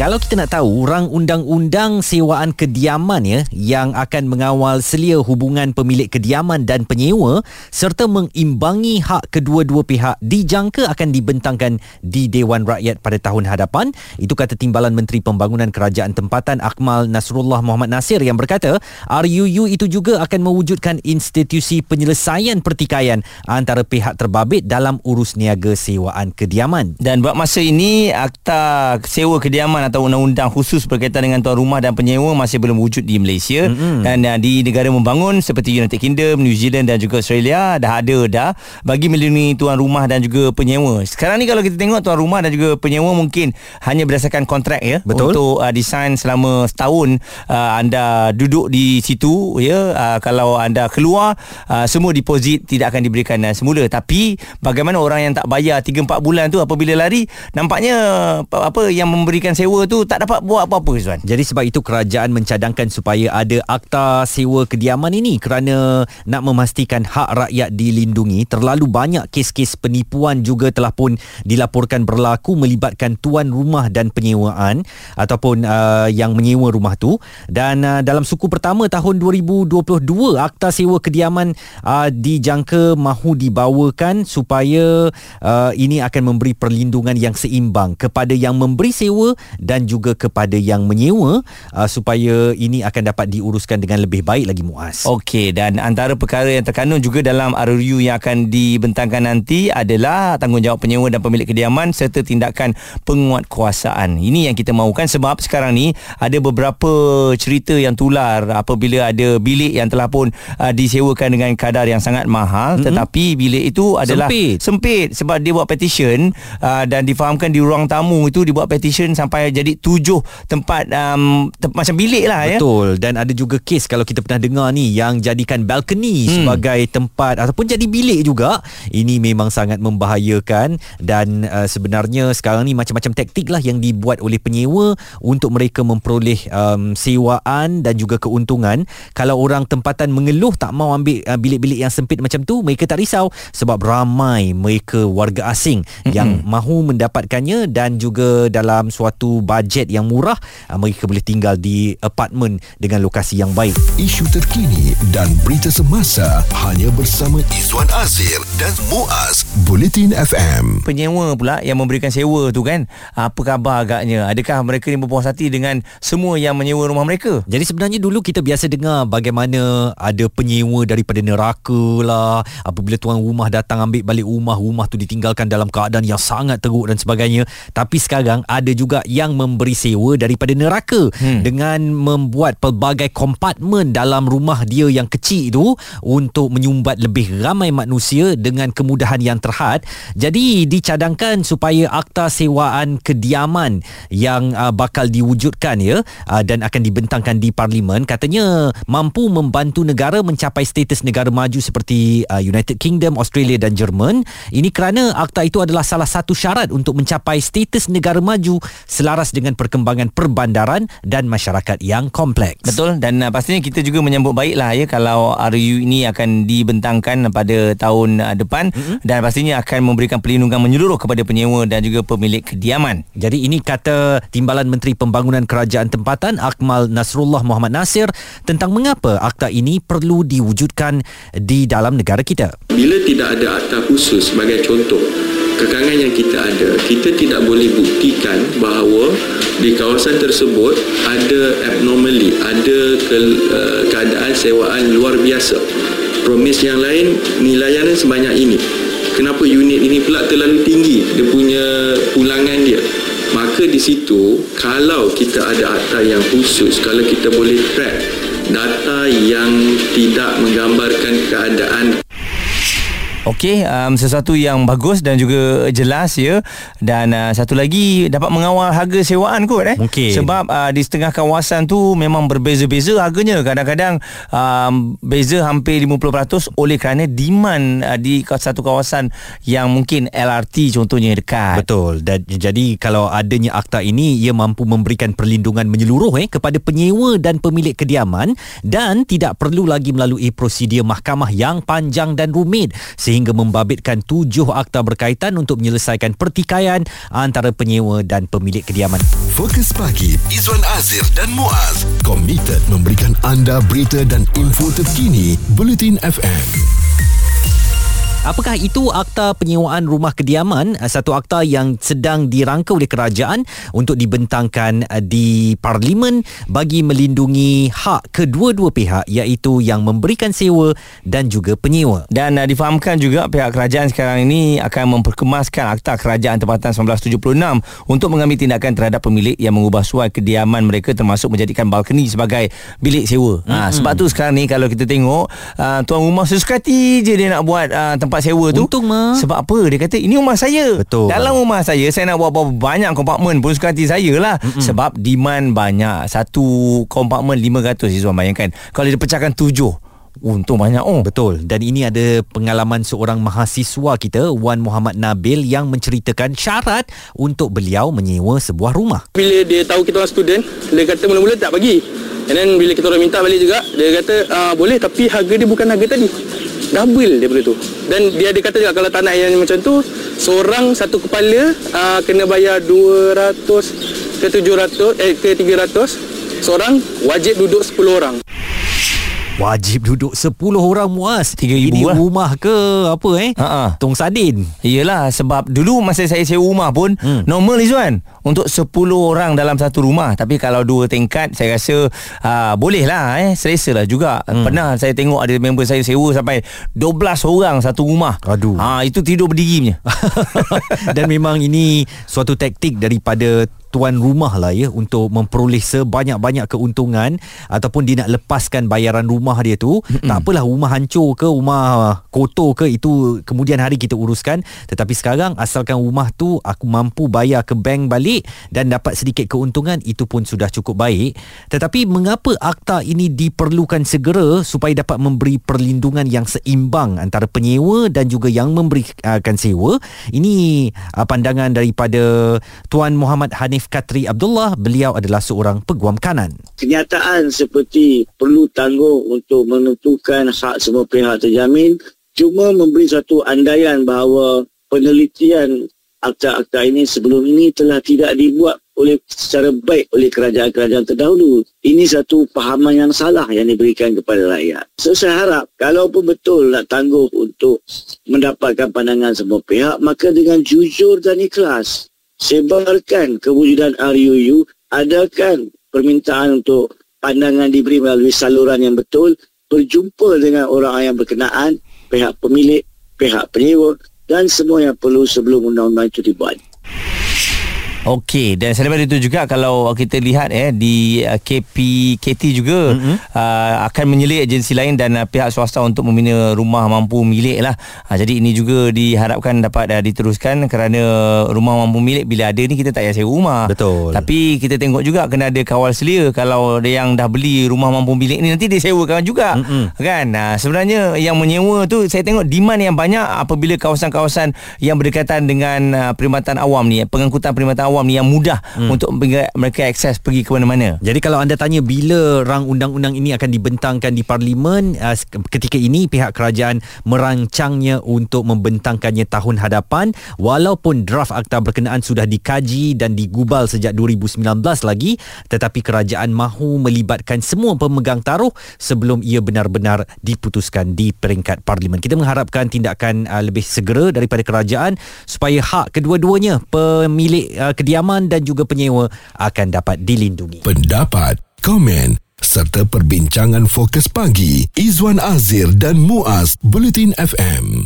Kalau kita nak tahu rang undang-undang sewaan kediaman ya yang akan mengawal selia hubungan pemilik kediaman dan penyewa serta mengimbangi hak kedua-dua pihak dijangka akan dibentangkan di Dewan Rakyat pada tahun hadapan. Itu kata Timbalan Menteri Pembangunan Kerajaan Tempatan Akmal Nasrullah Muhammad Nasir yang berkata RUU itu juga akan mewujudkan institusi penyelesaian pertikaian antara pihak terbabit dalam urus niaga sewaan kediaman. Dan buat masa ini akta sewa kediaman atau undang-undang khusus berkaitan dengan tuan rumah dan penyewa masih belum wujud di Malaysia mm-hmm. dan uh, di negara membangun seperti United Kingdom, New Zealand dan juga Australia dah ada dah bagi melindungi tuan rumah dan juga penyewa. Sekarang ni kalau kita tengok tuan rumah dan juga penyewa mungkin hanya berdasarkan kontrak ya Betul. untuk uh, desain selama setahun uh, anda duduk di situ ya uh, kalau anda keluar uh, semua deposit tidak akan diberikan uh, semula tapi bagaimana orang yang tak bayar 3 4 bulan tu apabila lari nampaknya apa yang memberikan sewa sewa tu tak dapat buat apa-apa Zuan. Jadi sebab itu kerajaan mencadangkan supaya ada akta sewa kediaman ini kerana nak memastikan hak rakyat dilindungi. Terlalu banyak kes-kes penipuan juga telah pun dilaporkan berlaku melibatkan tuan rumah dan penyewaan ataupun uh, yang menyewa rumah tu dan uh, dalam suku pertama tahun 2022 akta sewa kediaman uh, dijangka mahu dibawakan supaya uh, ini akan memberi perlindungan yang seimbang kepada yang memberi sewa dan juga kepada yang menyewa uh, supaya ini akan dapat diuruskan dengan lebih baik lagi muas. Okey dan antara perkara yang terkandung juga dalam RUU yang akan dibentangkan nanti adalah tanggungjawab penyewa dan pemilik kediaman serta tindakan penguatkuasaan. Ini yang kita mahukan sebab sekarang ni ada beberapa cerita yang tular apabila ada bilik yang telah pun uh, disewakan dengan kadar yang sangat mahal mm-hmm. tetapi bilik itu adalah sempit, sempit sebab dia buat petition uh, dan difahamkan di ruang tamu itu dibuat petition sampai jadi tujuh tempat um, te- macam bilik lah ya. Betul dan ada juga kes kalau kita pernah dengar ni yang jadikan balcony hmm. sebagai tempat ataupun jadi bilik juga ini memang sangat membahayakan dan uh, sebenarnya sekarang ni macam-macam taktik lah yang dibuat oleh penyewa untuk mereka memperoleh um, sewaan dan juga keuntungan kalau orang tempatan mengeluh tak mau ambil uh, bilik-bilik yang sempit macam tu mereka tak risau sebab ramai mereka warga asing mm-hmm. yang mahu mendapatkannya dan juga dalam suatu bajet yang murah ah, mereka boleh tinggal di apartmen dengan lokasi yang baik. Isu terkini dan berita semasa hanya bersama Izwan Azir dan Muaz Bulletin FM penyewa pula yang memberikan sewa tu kan? Apa khabar agaknya? Adakah mereka ni berpuas hati dengan semua yang menyewa rumah mereka? Jadi sebenarnya dulu kita biasa dengar bagaimana ada penyewa daripada neraka lah apabila tuan rumah datang ambil balik rumah rumah tu ditinggalkan dalam keadaan yang sangat teruk dan sebagainya. Tapi sekarang ada juga yang yang memberi sewa daripada neraka hmm. dengan membuat pelbagai kompartmen dalam rumah dia yang kecil itu untuk menyumbat lebih ramai manusia dengan kemudahan yang terhad. Jadi dicadangkan supaya akta sewaan kediaman yang uh, bakal diwujudkan ya uh, dan akan dibentangkan di parlimen katanya mampu membantu negara mencapai status negara maju seperti uh, United Kingdom, Australia dan Jerman. Ini kerana akta itu adalah salah satu syarat untuk mencapai status negara maju selaras selaras dengan perkembangan perbandaran dan masyarakat yang kompleks. Betul dan uh, pastinya kita juga menyambut baiklah ya kalau RU ini akan dibentangkan pada tahun uh, depan mm-hmm. dan pastinya akan memberikan perlindungan menyeluruh kepada penyewa dan juga pemilik kediaman. Jadi ini kata Timbalan Menteri Pembangunan Kerajaan Tempatan Akmal Nasrullah Muhammad Nasir tentang mengapa akta ini perlu diwujudkan di dalam negara kita. Bila tidak ada akta khusus sebagai contoh kekangan yang kita ada kita tidak boleh buktikan bahawa di kawasan tersebut ada abnormally ada ke, uh, keadaan sewaan luar biasa. Promis yang lain nilaiannya sebanyak ini. Kenapa unit ini pula terlalu tinggi? Dia punya pulangan dia. Maka di situ kalau kita ada akta yang khusus kalau kita boleh track data yang tidak menggambarkan keadaan Okey, um, sesuatu yang bagus dan juga jelas ya. Dan uh, satu lagi dapat mengawal harga sewaan kot eh. Mungkin. Sebab uh, di setengah kawasan tu memang berbeza-beza harganya. Kadang-kadang um, beza hampir 50% oleh kerana demand uh, di satu kawasan yang mungkin LRT contohnya dekat. Betul. Dan jadi kalau adanya akta ini ia mampu memberikan perlindungan menyeluruh eh kepada penyewa dan pemilik kediaman dan tidak perlu lagi melalui prosedur mahkamah yang panjang dan rumit sehingga membabitkan tujuh akta berkaitan untuk menyelesaikan pertikaian antara penyewa dan pemilik kediaman. Fokus pagi Izwan Azir dan Muaz komited memberikan anda berita dan info terkini Bulletin FM. Apakah itu akta penyewaan rumah kediaman uh, satu akta yang sedang dirangka oleh kerajaan untuk dibentangkan uh, di parlimen bagi melindungi hak kedua-dua pihak iaitu yang memberikan sewa dan juga penyewa. Dan uh, difahamkan juga pihak kerajaan sekarang ini akan memperkemaskan Akta Kerajaan Tempatan 1976 untuk mengambil tindakan terhadap pemilik yang mengubah suai kediaman mereka termasuk menjadikan balkoni sebagai bilik sewa. Mm-hmm. Ha, sebab tu sekarang ni kalau kita tengok uh, tuan rumah sesuka hati je dia nak buat uh, tempat sewa tu. Untung, Ma. Sebab apa? Dia kata ini rumah saya. Betul. Dalam rumah saya saya nak buat berapa banyak kompartmen pun suka hati saya lah. Mm-hmm. Sebab demand banyak. Satu kompartmen 500 Izzuan bayangkan. Kalau dia pecahkan tujuh Untung banyak oh. Betul dan ini ada pengalaman seorang mahasiswa kita Wan Muhammad Nabil yang menceritakan syarat untuk beliau menyewa sebuah rumah. Bila dia tahu kita orang student, dia kata mula-mula tak bagi. And then bila kita orang minta balik juga, dia kata ah, boleh tapi harga dia bukan harga tadi. Double daripada tu. Dan dia ada kata juga kalau tanah yang macam tu, seorang satu kepala ah, kena bayar 200 ke 700 eh ke 300. Seorang wajib duduk 10 orang. Wajib duduk 10 orang muas. 3,000 Ini lah. rumah ke apa eh? Ha-ha. Tong Sadin. Yelah sebab dulu masa saya sewa rumah pun hmm. normal Izzuan untuk 10 orang dalam satu rumah tapi kalau dua tingkat saya rasa uh, boleh lah eh selesa lah juga hmm. pernah saya tengok ada member saya sewa sampai 12 orang satu rumah Aduh. ha, itu tidur berdiri punya Dan memang ini suatu taktik daripada tuan rumah lah ya untuk memperoleh sebanyak-banyak keuntungan ataupun dia nak lepaskan bayaran rumah dia tu mm-hmm. tak apalah rumah hancur ke rumah kotor ke itu kemudian hari kita uruskan. Tetapi sekarang asalkan rumah tu aku mampu bayar ke bank balik dan dapat sedikit keuntungan itu pun sudah cukup baik. Tetapi mengapa akta ini diperlukan segera supaya dapat memberi perlindungan yang seimbang antara penyewa dan juga yang memberikan sewa? Ini uh, pandangan daripada Tuan Muhammad Hanif Katri Abdullah beliau adalah seorang peguam kanan kenyataan seperti perlu tangguh untuk menentukan hak semua pihak terjamin cuma memberi satu andaian bahawa penelitian akta-akta ini sebelum ini telah tidak dibuat oleh secara baik oleh kerajaan-kerajaan terdahulu. Ini satu pahaman yang salah yang diberikan kepada rakyat. So saya harap kalaupun betul nak tangguh untuk mendapatkan pandangan semua pihak, maka dengan jujur dan ikhlas sebarkan kewujudan RUU, adakan permintaan untuk pandangan diberi melalui saluran yang betul, berjumpa dengan orang yang berkenaan, pihak pemilik, pihak penyewa dan semua yang perlu sebelum undang-undang itu dibuat. Okey dan selain itu juga kalau kita lihat eh di uh, KP KT juga mm-hmm. uh, akan menyelit agensi lain dan uh, pihak swasta untuk membina rumah mampu milik lah. Uh, jadi ini juga diharapkan dapat uh, diteruskan kerana rumah mampu milik bila ada ni kita tak payah sewa rumah. Betul. Tapi kita tengok juga kena ada kawal selia kalau yang dah beli rumah mampu milik ni nanti dia sewakan juga. Mm-mm. Kan? Uh, sebenarnya yang menyewa tu saya tengok demand yang banyak apabila kawasan-kawasan yang berdekatan dengan uh, perkhidmatan awam ni, pengangkutan perkhidmatan awam ni yang mudah hmm. untuk mereka, mereka akses pergi ke mana-mana. Jadi kalau anda tanya bila rang undang-undang ini akan dibentangkan di parlimen uh, ketika ini pihak kerajaan merancangnya untuk membentangkannya tahun hadapan walaupun draft akta berkenaan sudah dikaji dan digubal sejak 2019 lagi tetapi kerajaan mahu melibatkan semua pemegang taruh sebelum ia benar-benar diputuskan di peringkat parlimen. Kita mengharapkan tindakan uh, lebih segera daripada kerajaan supaya hak kedua-duanya pemilik uh, kediaman dan juga penyewa akan dapat dilindungi. Pendapat, komen serta perbincangan fokus pagi Izwan Azir dan Muaz Bulletin FM.